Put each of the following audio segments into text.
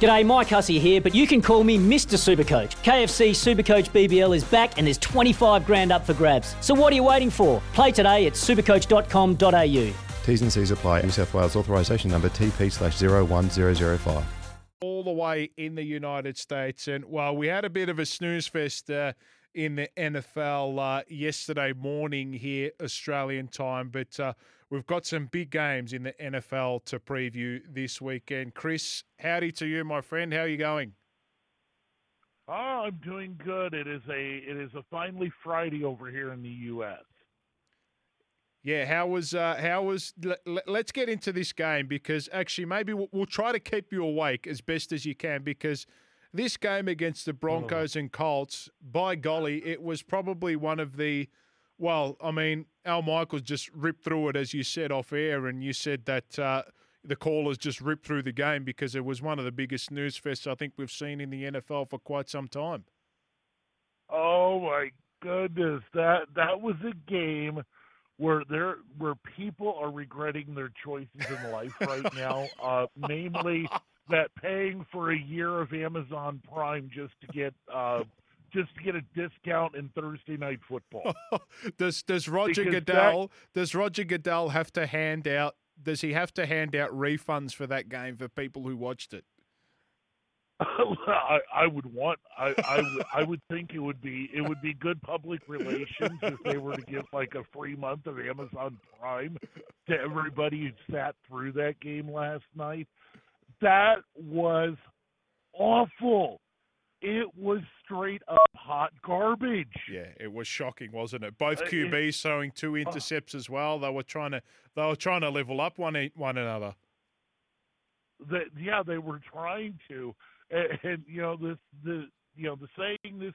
G'day, Mike Hussey here, but you can call me Mr. Supercoach. KFC Supercoach BBL is back and there's 25 grand up for grabs. So what are you waiting for? Play today at supercoach.com.au. T's and C's apply. New South Wales authorisation number TP slash 01005. all the way in the United States. And well, we had a bit of a snooze fest uh, in the NFL uh, yesterday morning here, Australian time, but uh, we've got some big games in the NFL to preview this weekend. Chris, howdy to you, my friend. How are you going? Oh, I'm doing good. It is a it is a finally Friday over here in the U.S. Yeah, how was uh, how was? Let, let's get into this game because actually maybe we'll, we'll try to keep you awake as best as you can because this game against the Broncos and Colts, by golly, it was probably one of the. Well, I mean, Al Michaels just ripped through it as you said off air, and you said that uh, the callers just ripped through the game because it was one of the biggest news fests I think we've seen in the NFL for quite some time. Oh my goodness, that that was a game where there where people are regretting their choices in life right now. Uh, namely, that paying for a year of Amazon Prime just to get uh, just to get a discount in Thursday night football. does does Roger Because Goodell does Roger Goodell have to hand out? Does he have to hand out refunds for that game for people who watched it? I, I would want I, I I would think it would be it would be good public relations if they were to give like a free month of Amazon Prime to everybody who sat through that game last night. That was awful. It was straight up hot garbage. Yeah, it was shocking, wasn't it? Both Uh, QBs throwing two intercepts as well. They were trying to they were trying to level up one one another. that yeah they were trying to and, and you know this the you know the saying this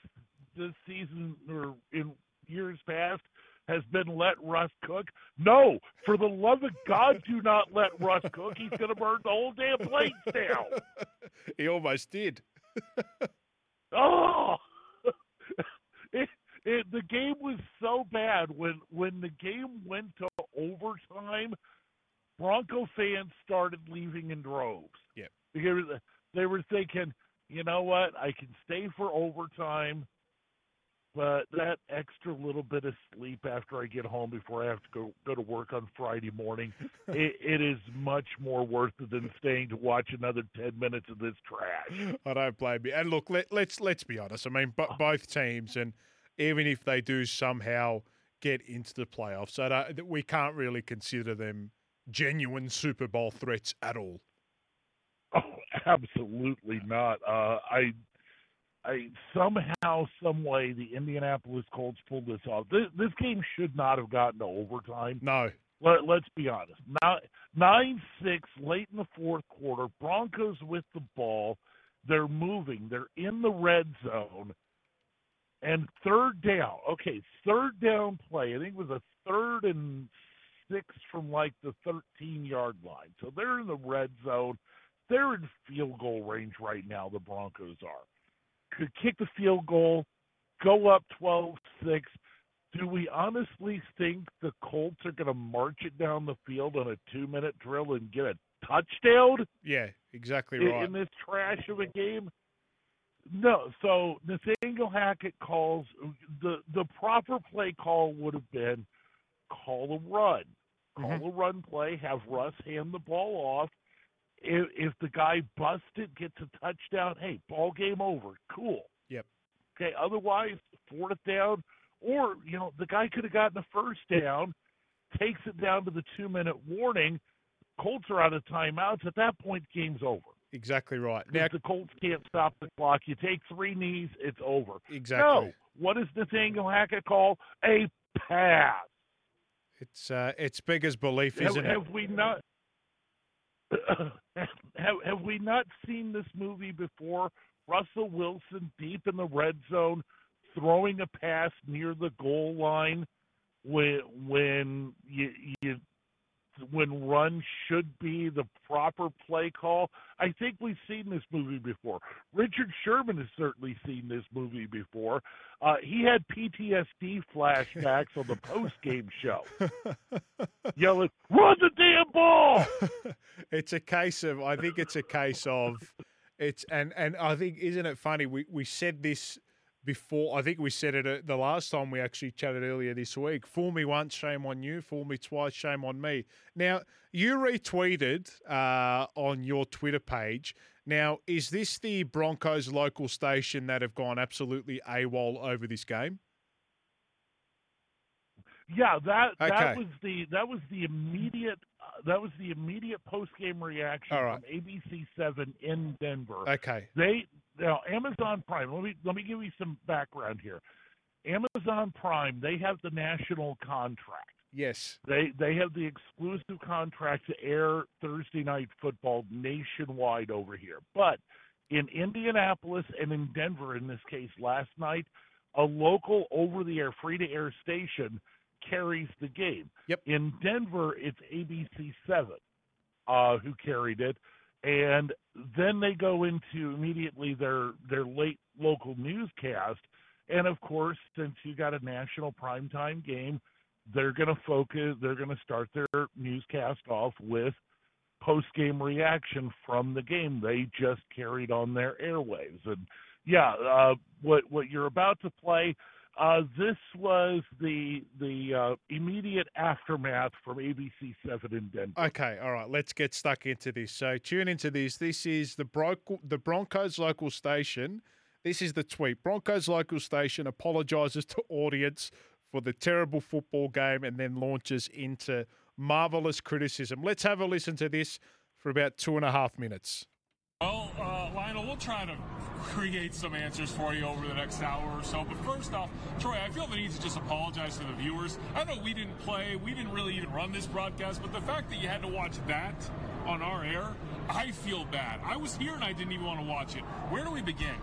this season or in years past has been let Russ cook. No, for the love of God, do not let Russ cook. He's going to burn the whole damn place down. he almost did. Oh, it, it, the game was so bad when when the game went to overtime. Bronco fans started leaving in droves. Yeah, because they were thinking, you know what, I can stay for overtime, but that extra little bit of sleep after I get home before I have to go go to work on Friday morning, it, it is much more worth it than staying to watch another ten minutes of this trash. I don't blame you. And look, let, let's let's be honest. I mean, bo- both teams, and even if they do somehow get into the playoffs, so that we can't really consider them genuine Super Bowl threats at all. Oh, absolutely not. Uh, I, I somehow, some way, the Indianapolis Colts pulled this off. This, this game should not have gotten to overtime. No, Let, let's be honest. Nine, nine six late in the fourth quarter. Broncos with the ball. They're moving. They're in the red zone. And third down. Okay, third down play. I think it was a third and six from like the 13 yard line. So they're in the red zone. They're in field goal range right now, the Broncos are. Could kick the field goal, go up 12 6. Do we honestly think the Colts are going to march it down the field on a two minute drill and get a touchdown yeah, exactly in, right. in this trash of a game? No. So Nathaniel Hackett calls the the proper play call would have been call a run, call Mhm. a run play, have Russ hand the ball off. If, if the guy busted, gets a touchdown, hey, ball game over. Cool. Yep. Okay. Otherwise, fourth down, or you know, the guy could have gotten the first down, takes it down to the two minute warning. Colts are out of timeouts. At that point, game's over. Exactly right. Now, the Colts can't stop the clock. You take three knees, it's over. exactly. No. What does Nathaniel Hackett call a pass? It's uh, it's beggars belief, isn't it? have we not? have, have we not seen this movie before? Russell Wilson deep in the red zone, throwing a pass near the goal line when when you, you when run should be the proper play call. I think we've seen this movie before. Richard Sherman has certainly seen this movie before. Uh, he had PTSD flashbacks on the post game show, yelling, "Run the damn ball!" it's a case of. I think it's a case of. It's and and I think isn't it funny? We we said this before. I think we said it uh, the last time we actually chatted earlier this week. Fool me once, shame on you. Fool me twice, shame on me. Now, you retweeted uh, on your Twitter page. Now, is this the Broncos local station that have gone absolutely AWOL over this game? Yeah, that okay. that was the that was the immediate that was the immediate post game reaction right. from ABC Seven in Denver. Okay, they now Amazon Prime. Let me let me give you some background here. Amazon Prime, they have the national contract. Yes. They they have the exclusive contract to air Thursday night football nationwide over here. But in Indianapolis and in Denver in this case last night, a local over the air free to air station carries the game. Yep. In Denver it's ABC 7 uh who carried it and then they go into immediately their their late local newscast and of course since you got a national primetime game they're going to focus they're going to start their newscast off with post game reaction from the game they just carried on their airwaves and yeah uh what what you're about to play uh, this was the the uh, immediate aftermath from ABC Seven in Denver. Okay, all right. Let's get stuck into this. So tune into this. This is the Bro- the Broncos local station. This is the tweet. Broncos local station apologizes to audience for the terrible football game and then launches into marvelous criticism. Let's have a listen to this for about two and a half minutes. Well, uh, Lionel, we'll try to create some answers for you over the next hour or so. But first off, Troy, I feel the need to just apologize to the viewers. I know we didn't play, we didn't really even run this broadcast, but the fact that you had to watch that on our air, I feel bad. I was here and I didn't even want to watch it. Where do we begin?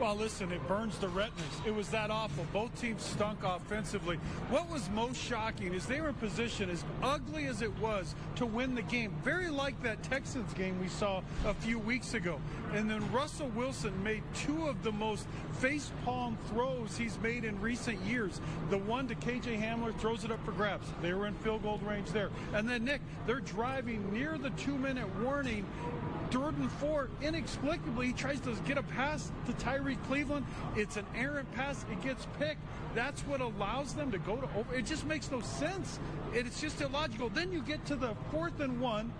Well, listen, it burns the retinas. It was that awful. Both teams stunk offensively. What was most shocking is they were in position, as ugly as it was, to win the game. Very like that Texans game we saw a few weeks ago. And then Russell Wilson made two of the most face palm throws he's made in recent years. The one to KJ Hamler throws it up for grabs. They were in field goal range there. And then, Nick, they're driving near the two minute warning. Jordan Ford inexplicably tries to get a pass to Tyrie Cleveland. It's an errant pass. It gets picked. That's what allows them to go to over. It just makes no sense. It's just illogical. Then you get to the fourth and one,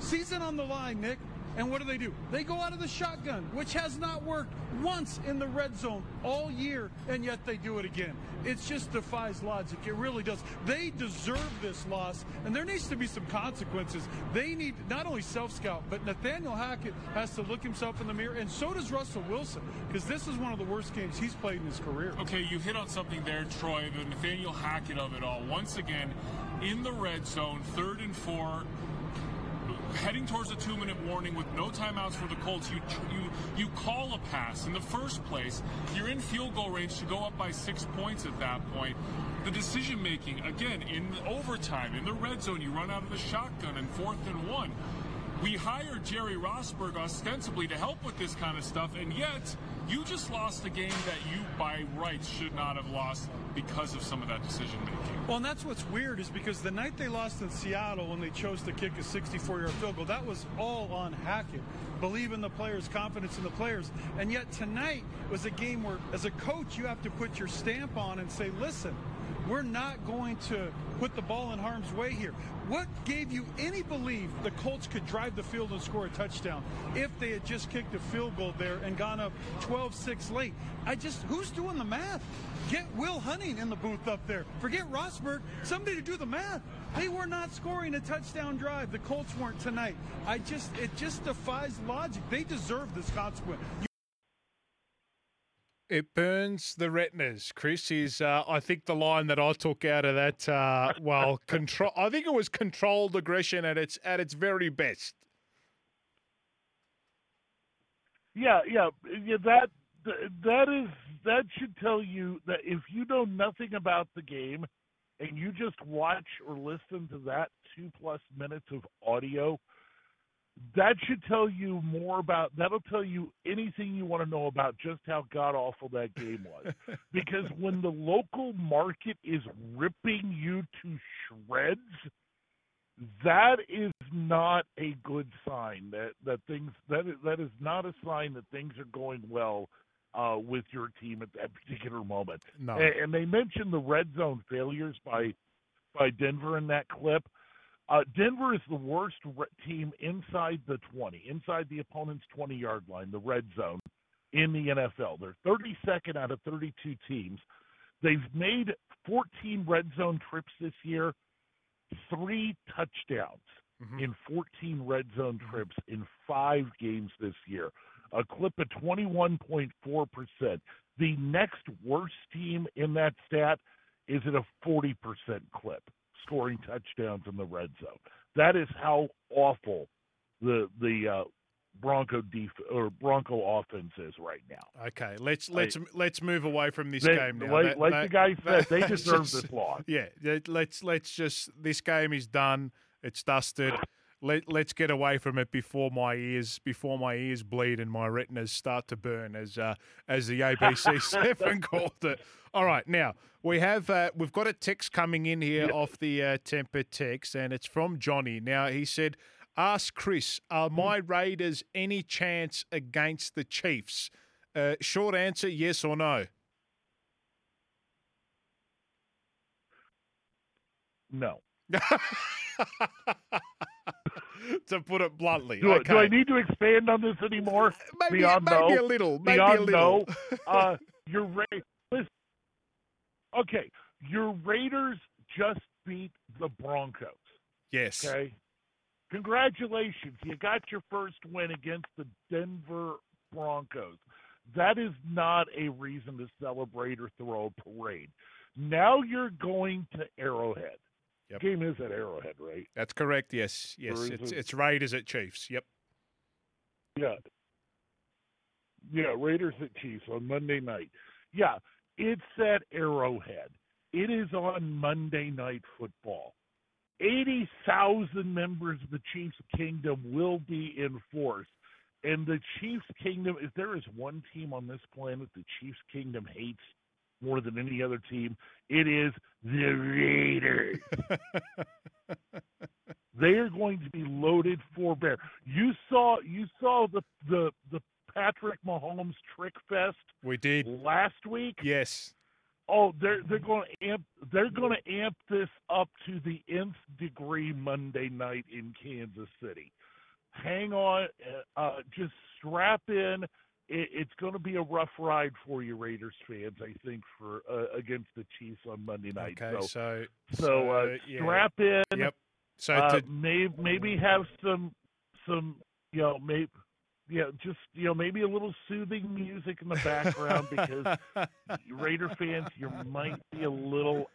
season on the line, Nick. And what do they do? They go out of the shotgun, which has not worked once in the red zone all year, and yet they do it again. It just defies logic. It really does. They deserve this loss, and there needs to be some consequences. They need not only self scout, but Nathaniel Hackett has to look himself in the mirror, and so does Russell Wilson, because this is one of the worst games he's played in his career. Okay, you hit on something there, Troy, the Nathaniel Hackett of it all. Once again, in the red zone, third and four, heading towards a two-minute warning with no timeouts for the Colts, you you you call a pass in the first place. You're in field goal range to go up by six points at that point. The decision making again in overtime in the red zone, you run out of the shotgun in fourth and one. We hired Jerry Rosburg ostensibly to help with this kind of stuff, and yet you just lost a game that you, by rights, should not have lost because of some of that decision making. Well, and that's what's weird is because the night they lost in Seattle when they chose to kick a 64-yard field goal, that was all on Hackett. Believe in the players, confidence in the players, and yet tonight was a game where, as a coach, you have to put your stamp on and say, listen. We're not going to put the ball in harm's way here. What gave you any belief the Colts could drive the field and score a touchdown if they had just kicked a field goal there and gone up 12-6 late? I just, who's doing the math? Get Will Hunting in the booth up there. Forget Rosburg. Somebody to do the math. They were not scoring a touchdown drive. The Colts weren't tonight. I just, it just defies logic. They deserve this consequence. It burns the retinas, Chris. Is uh, I think the line that I took out of that. Uh, well, control. I think it was controlled aggression at its at its very best. Yeah, yeah, yeah. That that is that should tell you that if you know nothing about the game, and you just watch or listen to that two plus minutes of audio that should tell you more about that'll tell you anything you want to know about just how god awful that game was because when the local market is ripping you to shreds that is not a good sign that that things that is, that is not a sign that things are going well uh, with your team at that particular moment. No. And, and they mentioned the red zone failures by by Denver in that clip. Uh, Denver is the worst re- team inside the 20, inside the opponent's 20 yard line, the red zone in the NFL. They're 32nd out of 32 teams. They've made 14 red zone trips this year, three touchdowns Mhm. in 14 red zone trips in five games this year, a clip of 21.4%. The next worst team in that stat is at a 40% clip, scoring touchdowns in the red zone. That is how awful the the uh, Bronco def- or Bronco offense is right now. Okay, let's let's let's move away from this They- game now. like That- like that- the guy said, they deserve just- this loss. Yeah, let's let's just this game is done. It's dusted. Let let's get away from it before my ears before my ears bleed and my retinas start to burn, as uh, as the ABC seven called it. All right, now we have uh, we've got a text coming in here off the uh, temper text, and it's from Johnny. Now he said, "Ask Chris, are my Raiders any chance against the Chiefs?" Uh, short answer: yes or no. No. to put it bluntly. Do, I- do I need to expand on this anymore? Maybe, beyond maybe no? a little. Maybe Beyond a little. no, uh, your Ra- listen, Okay, your Raiders just beat the Broncos. yes. Okay, congratulations, you got your first win against the Denver Broncos. That is not a reason to celebrate or throw a parade. Now you're going to Arrowhead. Yep. Game is at Arrowhead, right? That's correct. Yes. Yes. It's it- it's Raiders at Chiefs. Yep. Yeah. Yeah, Raiders at Chiefs on Monday night. Yeah, it's at Arrowhead. It is on Monday night football. 80,000 members of the Chiefs Kingdom will be in force. And the Chiefs Kingdom, if there is one team on this planet the Chiefs Kingdom hates more than any other team, it is the Raiders. they are going to be loaded for bear. You saw you saw the the the Patrick Mahomes trick fest we did. last week. Yes. Oh, they're they're going to amp they're going to amp this up to the nth degree Monday night in Kansas City. Hang on, uh, uh, just strap in. It, it's going to be a rough ride for you, Raiders fans. I think for uh, against the Chiefs on Monday night. Okay. so So. so uh, yeah. strap in. Yep. So Uh, to, may, maybe have some some you know maybe yeah just you know maybe a little soothing music in the background because Raider fans you might be a little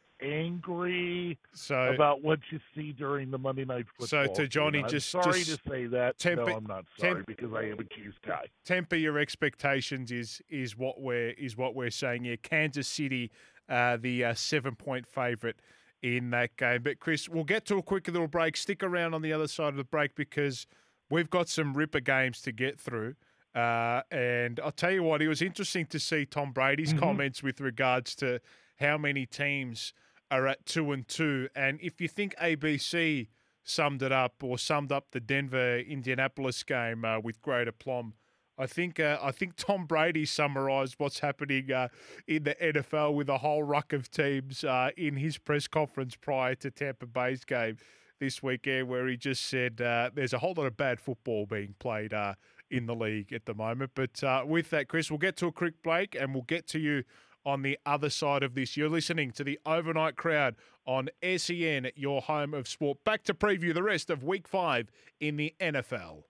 so about what you see during the Monday night football. So to. Johnny, I'm just- sorry just to say that. temper- no, I'm not sorry temp- because I am a Chiefs guy. temper your expectations is is what we're is what we're saying here. Kansas City, uh, the uh, seven point favourite in that game. But Chris, we'll get to a quick little break. Stick around on the other side of the break because we've got some ripper games to get through. Uh, and I'll tell you what, it was interesting to see Tom Brady's comments with regards to how many teams are at two and two. And if you think ABC summed it up or summed up the Denver Indianapolis game uh, with great aplomb, I think uh, I think Tom Brady summarised what's happening uh, in the NFL with a whole ruck of teams uh, in his press conference prior to Tampa Bay's game this weekend, where he just said uh, there's a whole lot of bad football being played uh, in the league at the moment. But uh, with that, Chris, we'll get to a quick break and we'll get to you on the other side of this. You're listening to the overnight crowd on SEN, your home of sport. Back to preview the rest of Week Five in the NFL.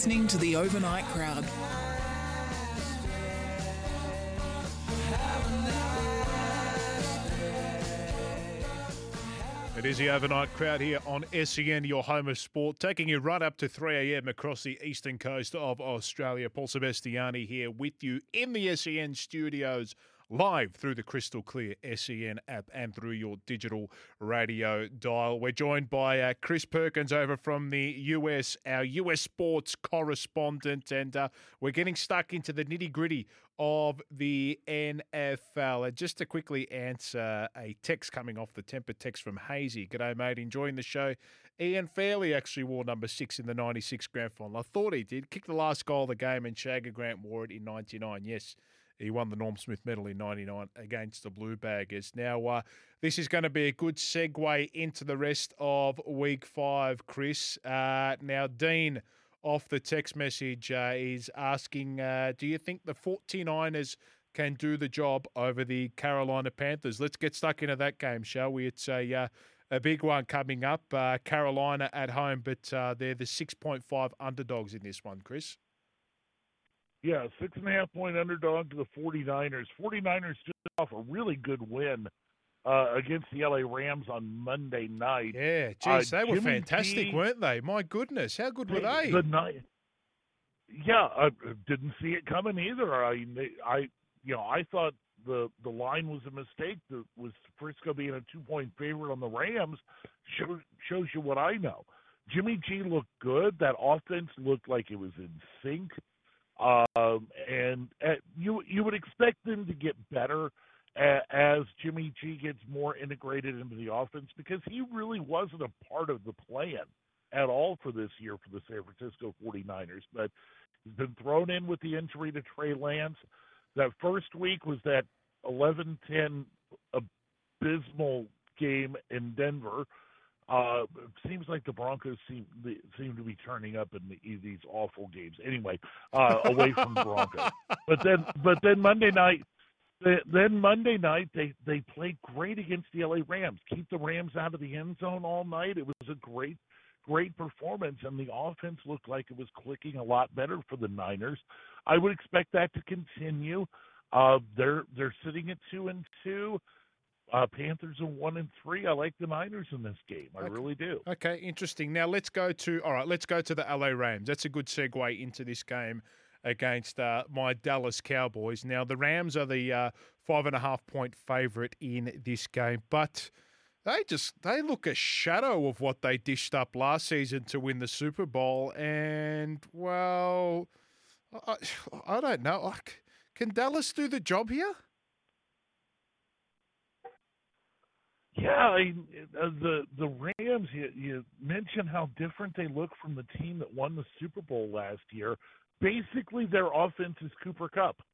Listening to the overnight crowd. It is the overnight crowd here on SEN, your home of sport, taking you right up to 3 a.m. across the eastern coast of Australia. Paul Sebastiani here with you in the SEN studios live through the crystal clear SEN app and through your digital radio dial. We're joined by uh, Chris Perkins over from the US, our US sports correspondent, and uh, we're getting stuck into the nitty gritty of the NFL. And just to quickly answer a text coming off the temper text from Hazy. G'day, mate. Enjoying the show. Ian Fairley actually wore number six in the 96 grand final. I thought he did. Kicked the last goal of the game, and Shagger Grant wore it in 99. Yes, he won the Norm Smith medal in 99 against the Blue Baggers. Now, uh, this is going to be a good segue into the rest of week five, Chris. Uh, now, Dean off the text message uh, is asking uh, Do you think the 49ers can do the job over the Carolina Panthers? Let's get stuck into that game, shall we? It's a. Uh, a big one coming up, uh, Carolina at home, but they're the 6.5 underdogs in this one, Chris. Yeah, six and a half point underdog to the 49ers. 49ers just off a really good win uh, against the LA Rams on Monday night. Yeah, geez, uh, they were fantastic, weren't they? My goodness, how good were they? The night. Yeah, I didn't see it coming either. I, I, you know, I thought the the line was a mistake. That was Frisco being a two point favorite on the Rams shows shows you what I know. Jimmy G looked good. That offense looked like it was in sync. Um, and uh, you you would expect them to get better as Jimmy G gets more integrated into the offense because he really wasn't a part of the plan at all for this year for the San Francisco 49ers. But he's been thrown in with the injury to Trey Lance. That first week was that 11 10 abysmal game in Denver uh, seems like the Broncos seem seem to be turning up in the, these awful games. Anyway, uh, away from Broncos, but then but then Monday night, then Monday night they they played great against the LA Rams. Keep the Rams out of the end zone all night. It was a great great performance, and the offense looked like it was clicking a lot better for the Niners. I would expect that to continue. Uh, they're they're sitting at two and two. Uh, Panthers are one and three. I like the Niners in this game. I okay. really do. Okay, interesting. Now let's go to all right. Let's go to the LA Rams. That's a good segue into this game against uh, my Dallas Cowboys. Now the Rams are the uh, five and a half point favorite in this game, but they just they look a shadow of what they dished up last season to win the Super Bowl. And well, I, I don't know. Can Dallas do the job here? Yeah, I, uh, the the Rams. You, you mentioned how different they look from the team that won the Super Bowl last year. Basically, their offense is Cooper Kupp.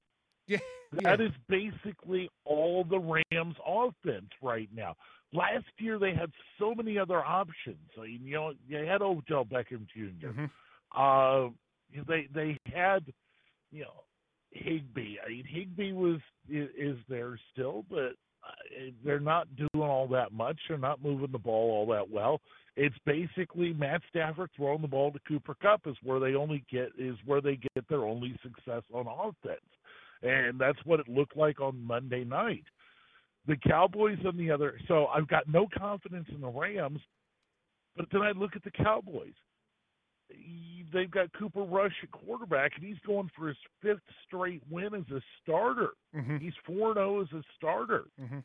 Yeah, that is basically all the Rams' offense right now. Last year, they had so many other options. I mean, you know, they had Odell Beckham junior mm-hmm. Uh, they they had, you know, Higbee. I mean, Higbee was is, is there still, but they're not doing all that much. They're not moving the ball all that well. It's basically Matt Stafford throwing the ball to Cooper Kupp is where they only get is where they get their only success on offense, and that's what it looked like on Monday night. The Cowboys on the other, so I've got no confidence in the Rams, but then I look at the Cowboys. They've got Cooper Rush at quarterback, and he's going for his fifth straight win as a starter. Mm-hmm. He's four zero oh as a starter. Mm-hmm.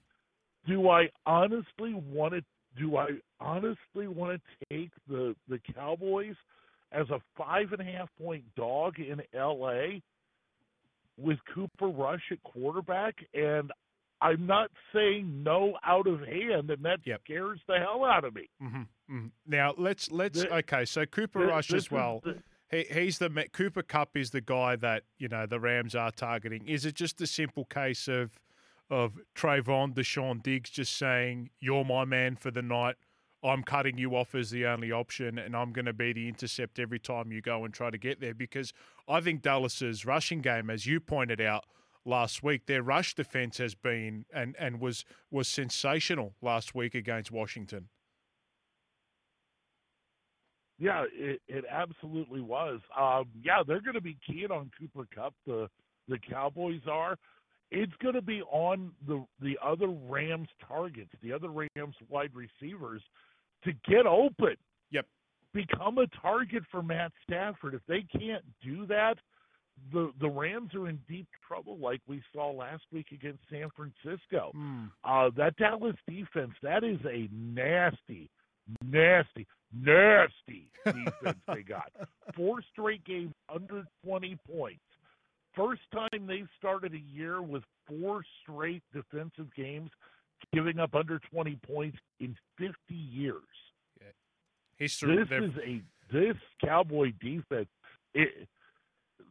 Do I honestly want to? Do I honestly want to take the the Cowboys as a five and a half point dog in L.A. with Cooper Rush at quarterback? And I'm not saying no out of hand, and that yep. scares the hell out of me. Mm-hmm. Mm-hmm. Now let's let's okay. So Cooper Rush as well. The, he, he's the Cooper Kupp is the guy that you know the Rams are targeting. Is it just a simple case of of Trevon Deshaun Diggs just saying you're my man for the night? I'm cutting you off as the only option, and I'm going to be the intercept every time you go and try to get there. Because I think Dallas's rushing game, as you pointed out last week, their rush defense has been and and was was sensational last week against Washington. Yeah, it, it absolutely was. Um, yeah, they're going to be keen on Cooper Kupp. The the Cowboys are. It's going to be on the the other Rams targets, the other Rams wide receivers, to get open. Yep. Become a target for Matt Stafford. If they can't do that, the the Rams are in deep trouble, like we saw last week against San Francisco. Mm. Uh, that Dallas defense, that is a nasty, nasty, nasty defense they got. Four straight games under 20 points. First time they've started a year with four straight defensive games giving up under 20 points in 50 years. History. This is a this Cowboy defense. It,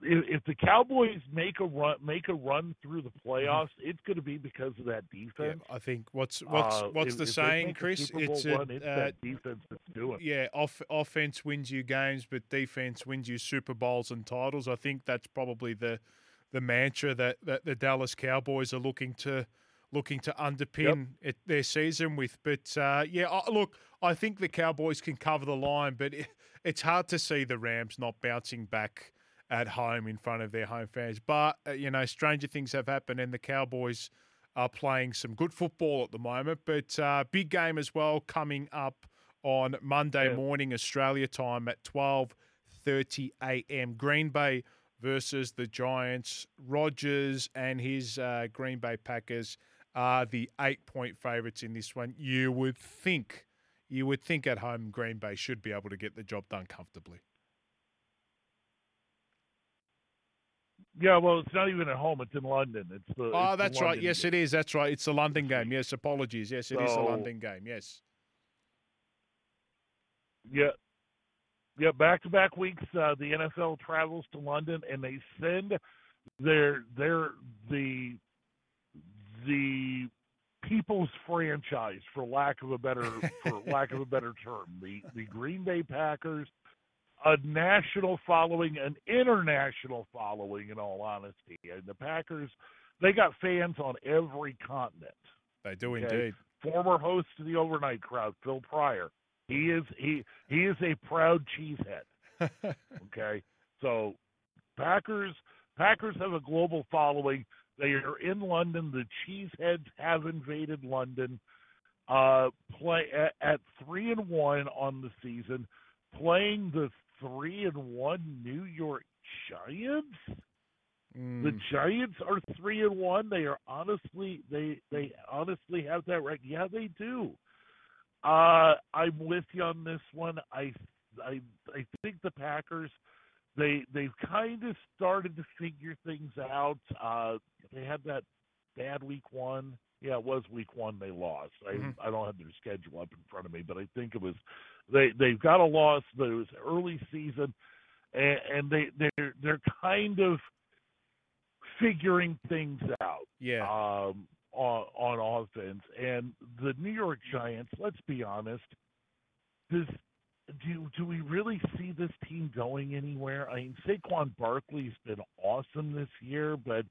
if, if the Cowboys make a run make a run through the playoffs, it's going to be because of that yeah, defense. I think what's what's Uh, what's if- the if saying, Chris? It's a, run, it's uh, that defense that's doing. it. yeah, off, offense wins you games, but defense wins you Super Bowls and titles. I think that's probably the the mantra that, that the Dallas Cowboys are looking to looking to underpin it, their season with. But uh, yeah, I, look, I think the Cowboys can cover the line, but it, it's hard to see the Rams not bouncing back at home in front of their home fans. But uh, you know, stranger things have happened, and the Cowboys are playing some good football at the moment. But uh, big game as well coming up on Monday Yeah. morning Australia time at twelve thirty a.m. Green Bay versus the Giants. Rodgers and his uh, Green Bay Packers are the eight-point favourites in this one. You would think, you would think at home Green Bay should be able to get the job done comfortably. Yeah, well, it's not even at home; it's in London. It's the. Oh, it's the that's right. Yes, game. it is. That's right. It's the London game. Yes, apologies. Yes, it is the So- London game. Yes. Yeah. Yeah, back to back weeks uh the NFL travels to London and they send their their the the people's franchise for lack of a better for lack of a better term. The the Green Bay Packers a national following, an international following in all honesty. And the Packers they got fans on every continent. They do Okay. indeed. Former host of the overnight crowd, Phil Pryor. He is he he is a proud cheesehead. Okay, so Packers Packers have a global following. They are in London. The cheeseheads have invaded London. Uh, play at, at three and one on the season, playing the three and one New York Giants. Mm. The Giants are three and one. They are honestly they they honestly have that right. Yeah, they do. Uh, I'm with you on this one. I I I think the Packers they they've kind of started to figure things out. Uh, they had that bad week one. Yeah, it was week one they lost. I Mhm. I don't have their schedule up in front of me, but I think it was they they've got a loss. But it was early season, and, and they they're they're kind of figuring things out yeah. um, on on offense. And the New York Giants, let's be honest, does do do we really see this team going anywhere? I mean, Saquon Barkley's been awesome this year, but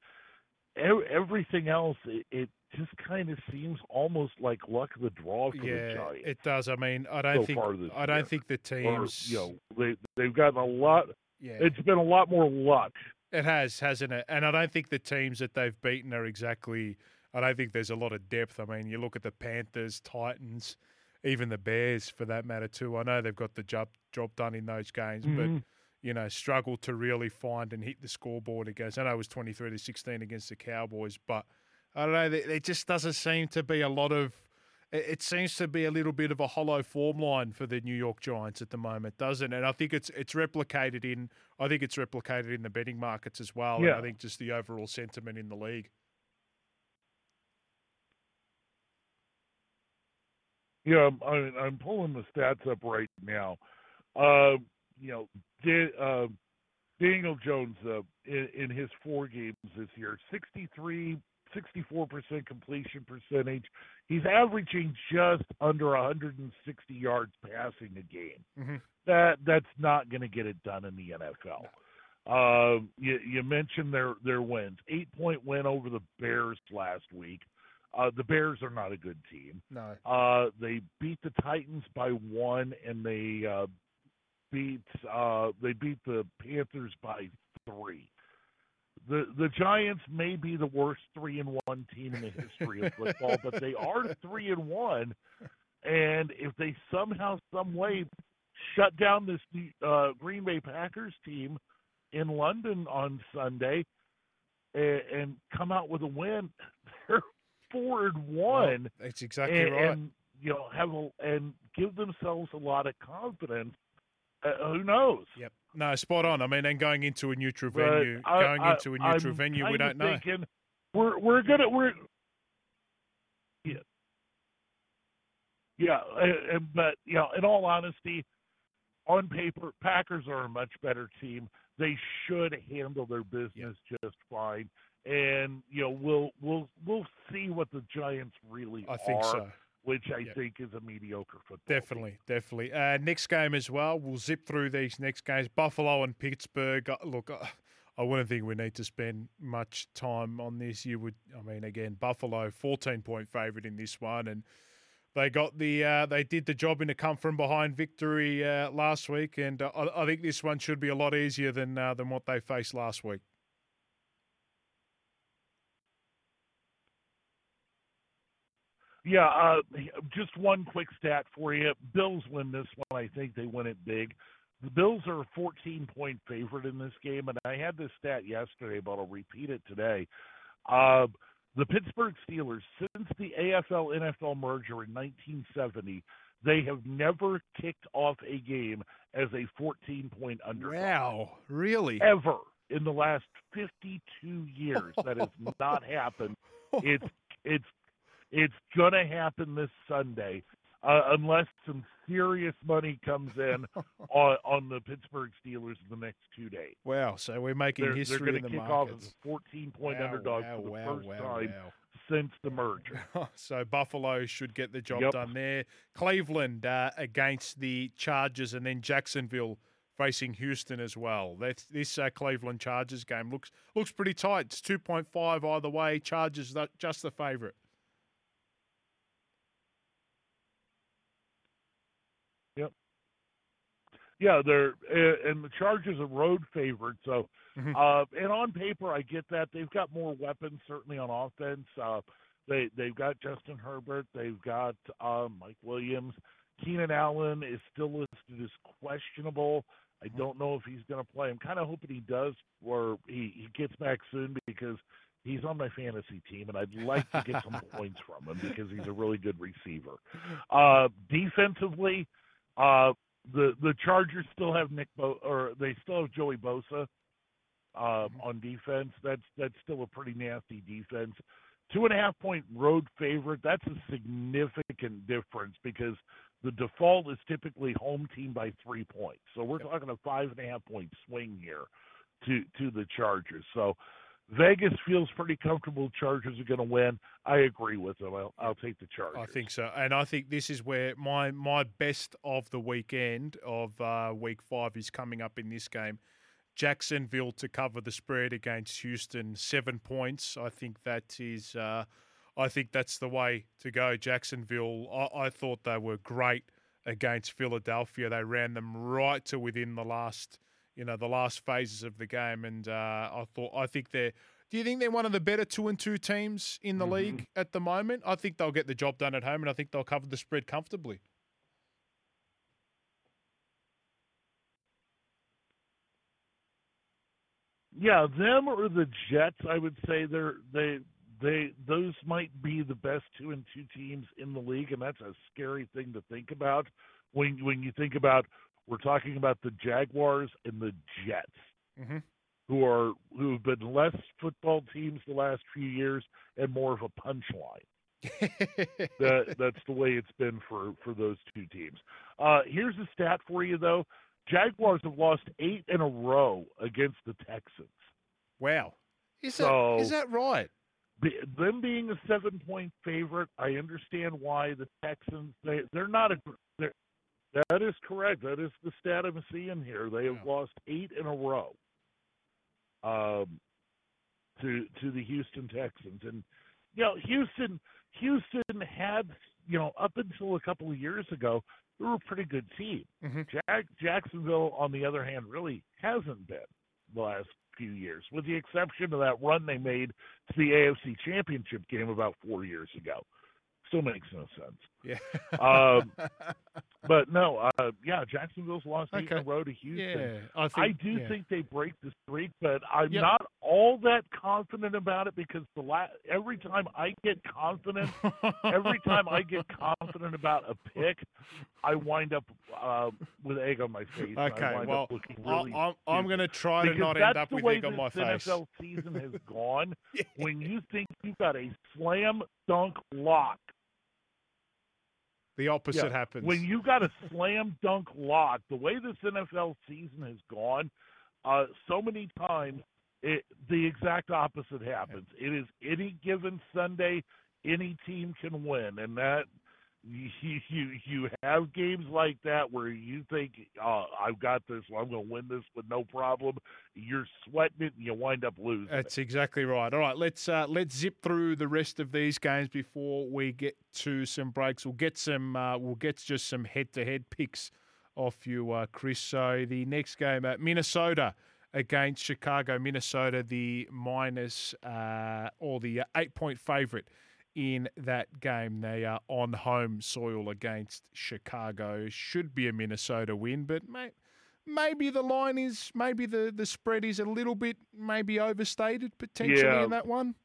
ev- everything else, it, it just kind of seems almost like luck of the draw for the yeah, Giants. it does. I mean, I don't so think I don't year. think the or, teams. you know, they they've gotten a lot. yeah, It's been a lot more luck. It has, hasn't it? And I don't think the teams that they've beaten are exactly. I don't think there's a lot of depth. I mean, you look at the Panthers, Titans, even the Bears for that matter too. I know they've got the job job done in those games, but Mhm. you know, struggle to really find and hit the scoreboard against. I know it was twenty three to sixteen against the Cowboys, but I don't know. There, just doesn't seem to be a lot of. It seems to be a little bit of a hollow form line for the New York Giants at the moment, doesn't it? And I think it's it's replicated in I think it's replicated in the betting markets as well. And Yeah. I think just the overall sentiment in the league. Yeah, I'm, I'm, I'm pulling the stats up right now. Uh, you know, uh, Daniel Jones uh, in, in his four games this year, 63, 64% completion percentage. He's averaging just under 160 yards passing a game. Mhm. That that's not going to get it done in the NFL. Um, you, you mentioned their their wins. Eight point win over the Bears last week. Uh, the Bears are not a good team. No. Uh, they beat the Titans by one, and they uh, beat uh, they beat the Panthers by three. The the Giants may be the worst three and one team in the history of football, but they are three and one. And if they somehow, some way, shut down this uh, Green Bay Packers team in London on Sunday and, and come out with a win, they're four and one. Well, that's exactly and, right. And you know, have a, and give themselves a lot of confidence. Uh, who knows? Yep. No, spot on. I mean, and going into a neutral But venue, I- going I- into a neutral I'm venue, we don't know. Thinking we're we're gonna we're yeah yeah, uh, uh, but you know, in all honesty, on paper, Packers are a much better team. They should handle their business just fine, and you know, we'll we'll we'll see what the Giants really I think are, so. Which I Yep. think is a mediocre football. team. Definitely, definitely. Uh, next game as well. We'll zip through these next games. Buffalo and Pittsburgh. Uh, Look, uh, I wouldn't think we need to spend much time on this. You would, I mean, again, Buffalo, fourteen point favourite in this one, and they got the, uh, they did the job in a come from behind victory uh, last week, and uh, I, I think this one should be a lot easier than uh, than what they faced last week. Yeah, uh, just one quick stat for you. Bills win this one. I think they win it big. The Bills are a 14 point favorite in this game, and I had this stat yesterday, but I'll repeat it today. Uh, the Pittsburgh Steelers, since the AFL NFL merger in 1970, they have never kicked off a game as a 14 point underdog. Wow, really? Ever in the last 52 years, that has not happened. It's it's it's gonna happen this Sunday, uh, unless some serious money comes in on on the Pittsburgh Steelers in the next two days. Wow, so we're making They're, history they're going to kick off as a 14 point Wow, underdog wow, for the wow, first time since the merger. so Buffalo should get the job Yep. done there. Cleveland uh, against the Chargers, and then Jacksonville facing Houston as well. That's, this uh, Cleveland Chargers game looks looks pretty tight. It's two point five either way. Chargers just the favourite. Yep. Yeah, they're uh, and the Chargers are road favorite. So, Mhm. uh, and on paper, I get that they've got more weapons certainly on offense. Uh, they they've got Justin Herbert, they've got um, Mike Williams. Keenan Allen is still listed as questionable. I don't know if he's going to play. I'm kind of hoping he does, or he he gets back soon because he's on my fantasy team, and I'd like to get some points from him because he's a really good receiver. Uh, defensively, uh, the the Chargers still have Nick Bo- or they still have Joey Bosa um, on defense. That's that's still a pretty nasty defense. Two and a half point road favorite. That's a significant difference because the default is typically home team by three points. So we're talking a five and a half point swing here to to the Chargers. So Vegas feels pretty comfortable. Chargers are going to win. I agree with them. I'll, I'll take the Chargers. I think so, and I think this is where my my best of the weekend of uh, week five is coming up in this game. Jacksonville to cover the spread against Houston, seven points. I think that is, uh, I think that's the way to go. Jacksonville, I, I thought they were great against Philadelphia. They ran them right to within the last, you know, the last phases of the game, and uh, I thought, I think they're. Do you think they're one of the better two and two teams in the Mhm. league at the moment? I think they'll get the job done at home, and I think they'll cover the spread comfortably. Yeah, them or the Jets, I would say they're they they those might be the best two and two teams in the league, and that's a scary thing to think about when when you think about we're talking about the Jaguars and the Jets, Mm-hmm. who are who have been less football teams the last few years and more of a punchline. that that's the way it's been for for those two teams. Uh, here's a stat for you though: Jaguars have lost eight in a row against the Texans. wow, is So- that is that right? Be, them being a seven point favorite, I understand why the Texans they they're not a that is correct. That is the stat I'm seeing here. They have Yeah. lost eight in a row. Um, to to the Houston Texans, and you know Houston Houston had you know up until a couple of years ago they were a pretty good team. Mhm. Jack, Jacksonville, on the other hand, really hasn't been the last few years, with the exception of that run they made to the AFC Championship game about four years ago. Still makes no sense. Yeah. Um, But no, uh, yeah, Jacksonville's lost eight in a Okay. row to Houston. yeah, I think. I do yeah. think they break the streak, but I'm Yep. not all that confident about it because the la- every time I get confident, every time I get confident about a pick, I wind up uh, with egg on my face. I Okay, well, I- really I'm, I'm going to try to not end up with egg on my face. That's the NFL season has gone. Yeah. When you think you've got a slam dunk lock The opposite yeah. happens. When you got a slam dunk lock, the way this NFL season has gone, uh, so many times it, the exact opposite happens. It is any given Sunday, any team can win, and that you you you have games like that where you think, uh, I've got this, I'm going to win this with no problem. You're sweating it, and you wind up losing. it. That's exactly right. All right, let's uh, let's zip through the rest of these games before we get to some breaks. We'll get some uh, we'll get just some head to head picks off you, uh, Chris. So the next game at Minnesota against Chicago. Minnesota, the minus uh, or the uh, eight point favourite in that game. They are on home soil against Chicago. Should be a Minnesota win, but mate maybe the line is maybe the the spread is a little bit maybe overstated potentially Yeah. in that one.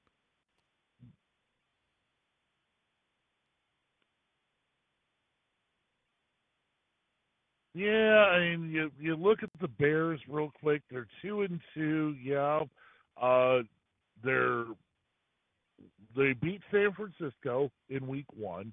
Yeah, I mean, you you look at the Bears real quick. They're two and two. Yeah, uh, they're they beat San Francisco in week one.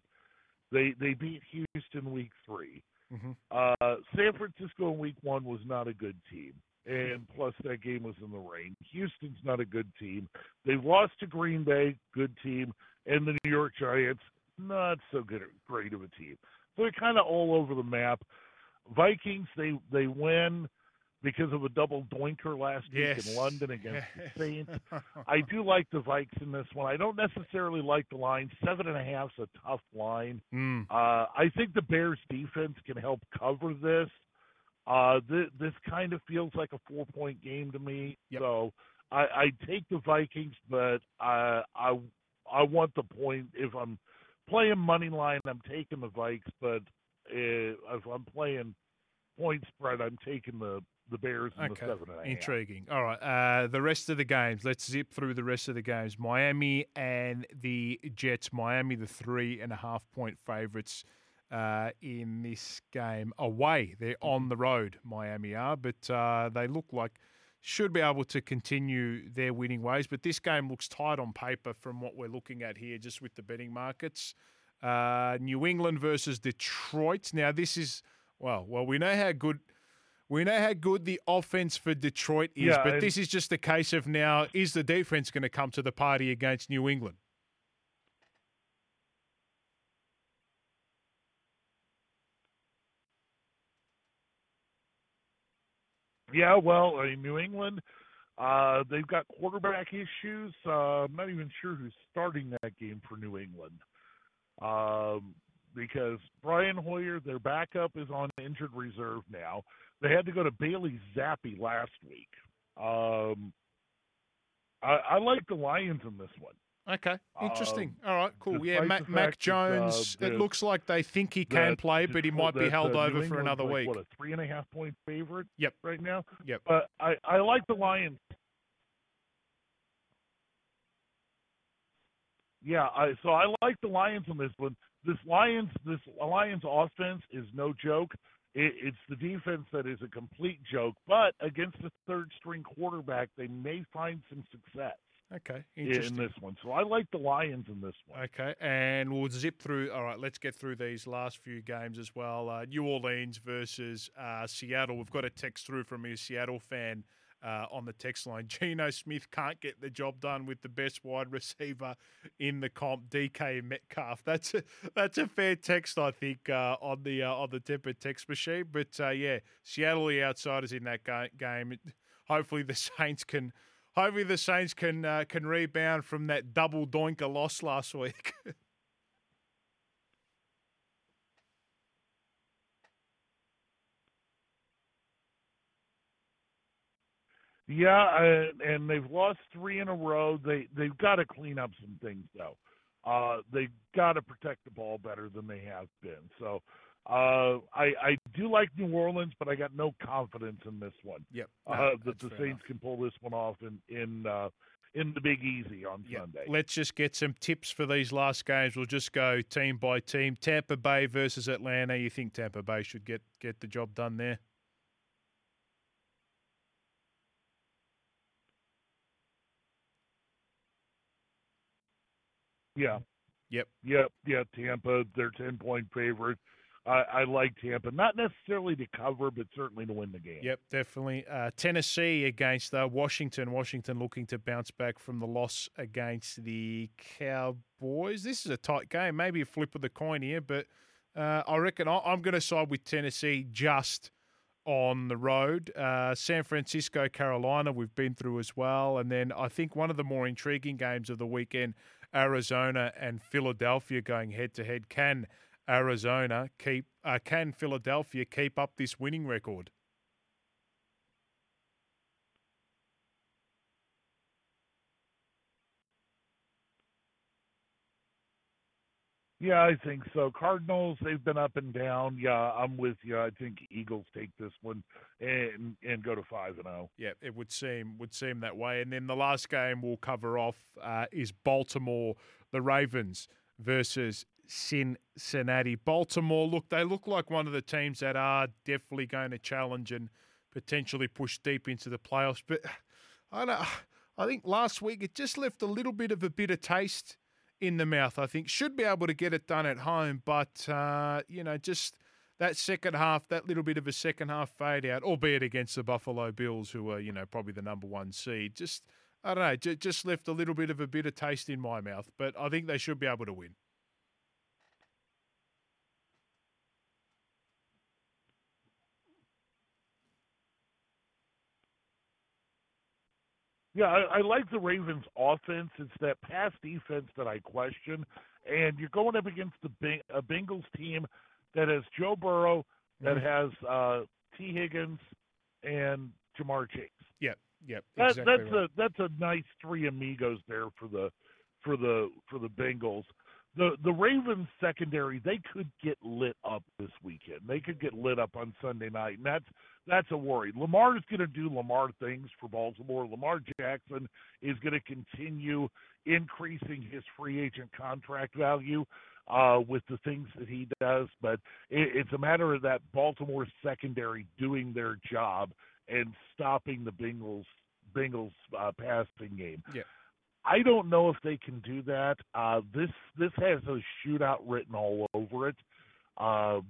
They they beat Houston week 3 Mhm. Uh, San Francisco in week one was not a good team, and plus that game was in the rain. Houston's not a good team. They've lost to Green Bay, good team, and the New York Giants, not so good, great of a team. So they're kind of all over the map. Vikings, they they win because of a double doinker last week in London against the Saints. I do like the Vikes in this one. I don't necessarily like the line. Seven and a half's a tough line. Mm. Uh, I think the Bears defense can help cover this. Uh, th- this kind of feels like a four point game to me. Yep. So I, I take the Vikings, but I I I want the point. If I'm playing money line, I'm taking the Vikes. But uh, if I'm playing point spread, I'm taking the the Bears and Okay, the seven and a half. intriguing. All right, uh, the rest of the games. Let's zip through the rest of the games. Miami and the Jets. Miami, the three and a half point favourites uh, in this game. Away, they're on the road. Miami are, but uh, they look like should be able to continue their winning ways. But this game looks tight on paper from what we're looking at here, just with the betting markets. Uh, New England versus Detroit. Now, this is well, well, we know how good we know how good the offense for Detroit is, Yeah, but this is just a case of now is the defense going to come to the party against New England? Yeah, well, I mean, New England, uh, they've got quarterback issues. Uh, I'm not even sure who's starting that game for New England. Um, because Brian Hoyer, their backup, is on injured reserve now. They had to go to Bailey Zappe last week. Um, I, I like the Lions in this one. Okay, interesting. Um, All right, cool. Yeah, Mac, Mac fact that, uh, Jones. it looks like they think he can play, but he might be held uh, over New for another like, week. What a three and a half point favorite? Yep. Right now. Yep. But I I like the Lions. Yeah, I so I like the Lions in this one. This Lions this Lions offense is no joke. It, it's the defense that is a complete joke. But against the third string quarterback, they may find some success Okay, in this one. So I like the Lions in this one. Okay, and we'll zip through. All right, let's get through these last few games as well. Uh, New Orleans versus uh, Seattle. We've got a text through from a Seattle fan uh, on the text line. Geno Smith can't get the job done with the best wide receiver in the comp, DK Metcalf. That's a, that's a fair text, I think, uh, on the uh, on the tempered text machine. But uh, yeah, Seattle the outsiders in that ga- game. Hopefully the Saints can. Hopefully the Saints can uh, can rebound from that double doinker loss last week. Yeah, and, and they've lost three in a row. They they've got to clean up some things though. Uh, they've got to protect the ball better than they have been. So uh, I I do like New Orleans, but I got no confidence in this one. Yep. uh, that the Saints enough. can pull this one off in in uh, in the Big Easy on Yep. Sunday. Let's just get some tips for these last games. We'll just go team by team. Tampa Bay versus Atlanta. You think Tampa Bay should get get the job done there? Yeah. Yep. Yep. Yeah. Tampa, they're ten point favorite. I, I like Tampa, not necessarily to cover, but certainly to win the game. Yep, definitely. Uh, Tennessee against uh, Washington. Washington looking to bounce back from the loss against the Cowboys. This is a tight game. Maybe a flip of the coin here, but uh, I reckon I- I'm going to side with Tennessee just on the road. Uh, San Francisco, Carolina, we've been through as well. And then I think one of the more intriguing games of the weekend, Arizona and Philadelphia going head to head. Can Arizona keep, uh, can Philadelphia keep up this winning record? Yeah, I think so. Cardinals, they've been up and down. Yeah, I'm with you. I think Eagles take this one and and go to five and oh. zero. Yeah, it would seem would seem that way. And then the last game we'll cover off uh, is Baltimore, the Ravens versus Cincinnati. Baltimore, look, they look like one of the teams that are definitely going to challenge and potentially push deep into the playoffs. But I don't. I think last week it just left a little bit of a bitter taste in the mouth. I think should be able to get it done at home, but uh, you know, just that second half, that little bit of a second half fade out, albeit against the Buffalo Bills, who are you know probably the number one seed. Just I don't know, just left a little bit of a bitter taste in my mouth. But I think they should be able to win. Yeah, I, I like the Ravens' offense. It's that pass defense that I question, and you're going up against the a Bengals team that has Joe Burrow, that Mhm. has uh, Tee Higgins, and Ja'Marr Chase. Yep, yep, That, exactly that's right. a that's a nice three amigos there for the for the for the Bengals. The the Ravens secondary they could get lit up this weekend. They could get lit up on Sunday night, and that's that's a worry. Lamar is going to do Lamar things for Baltimore. Lamar Jackson is going to continue increasing his free agent contract value uh, with the things that he does. But it, it's a matter of that Baltimore secondary doing their job and stopping the Bengals Bengals uh, passing game. Yeah. I don't know if they can do that. Uh, this this has a shootout written all over it. Um,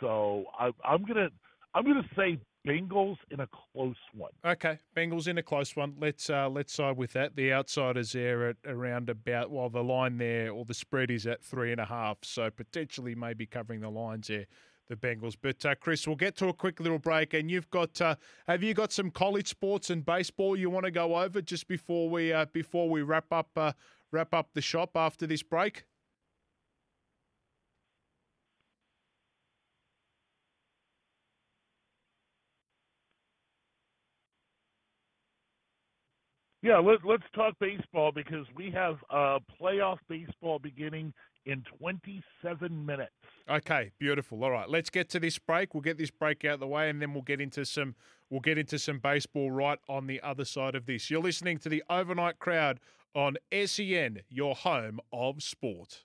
so I, I'm gonna I'm gonna say Bengals in a close one. Okay, Bengals in a close one. Let's uh, let's side with that. The outsiders there at around about while the line there or the spread is at three and a half, so potentially maybe covering the lines there. The Bengals, but uh, Chris, we'll get to a quick little break, and you've got uh, have you got some college sports and baseball you want to go over just before we uh, before we wrap up uh, wrap up the shop after this break? Yeah, let, let's talk baseball because we have uh, playoff baseball beginning in 27 minutes. Okay, beautiful. All right, let's get to this break. We'll get this break out of the way, and then we'll get into some we'll get into some baseball right on the other side of this. You're listening to the overnight crowd on SEN, your home of sport.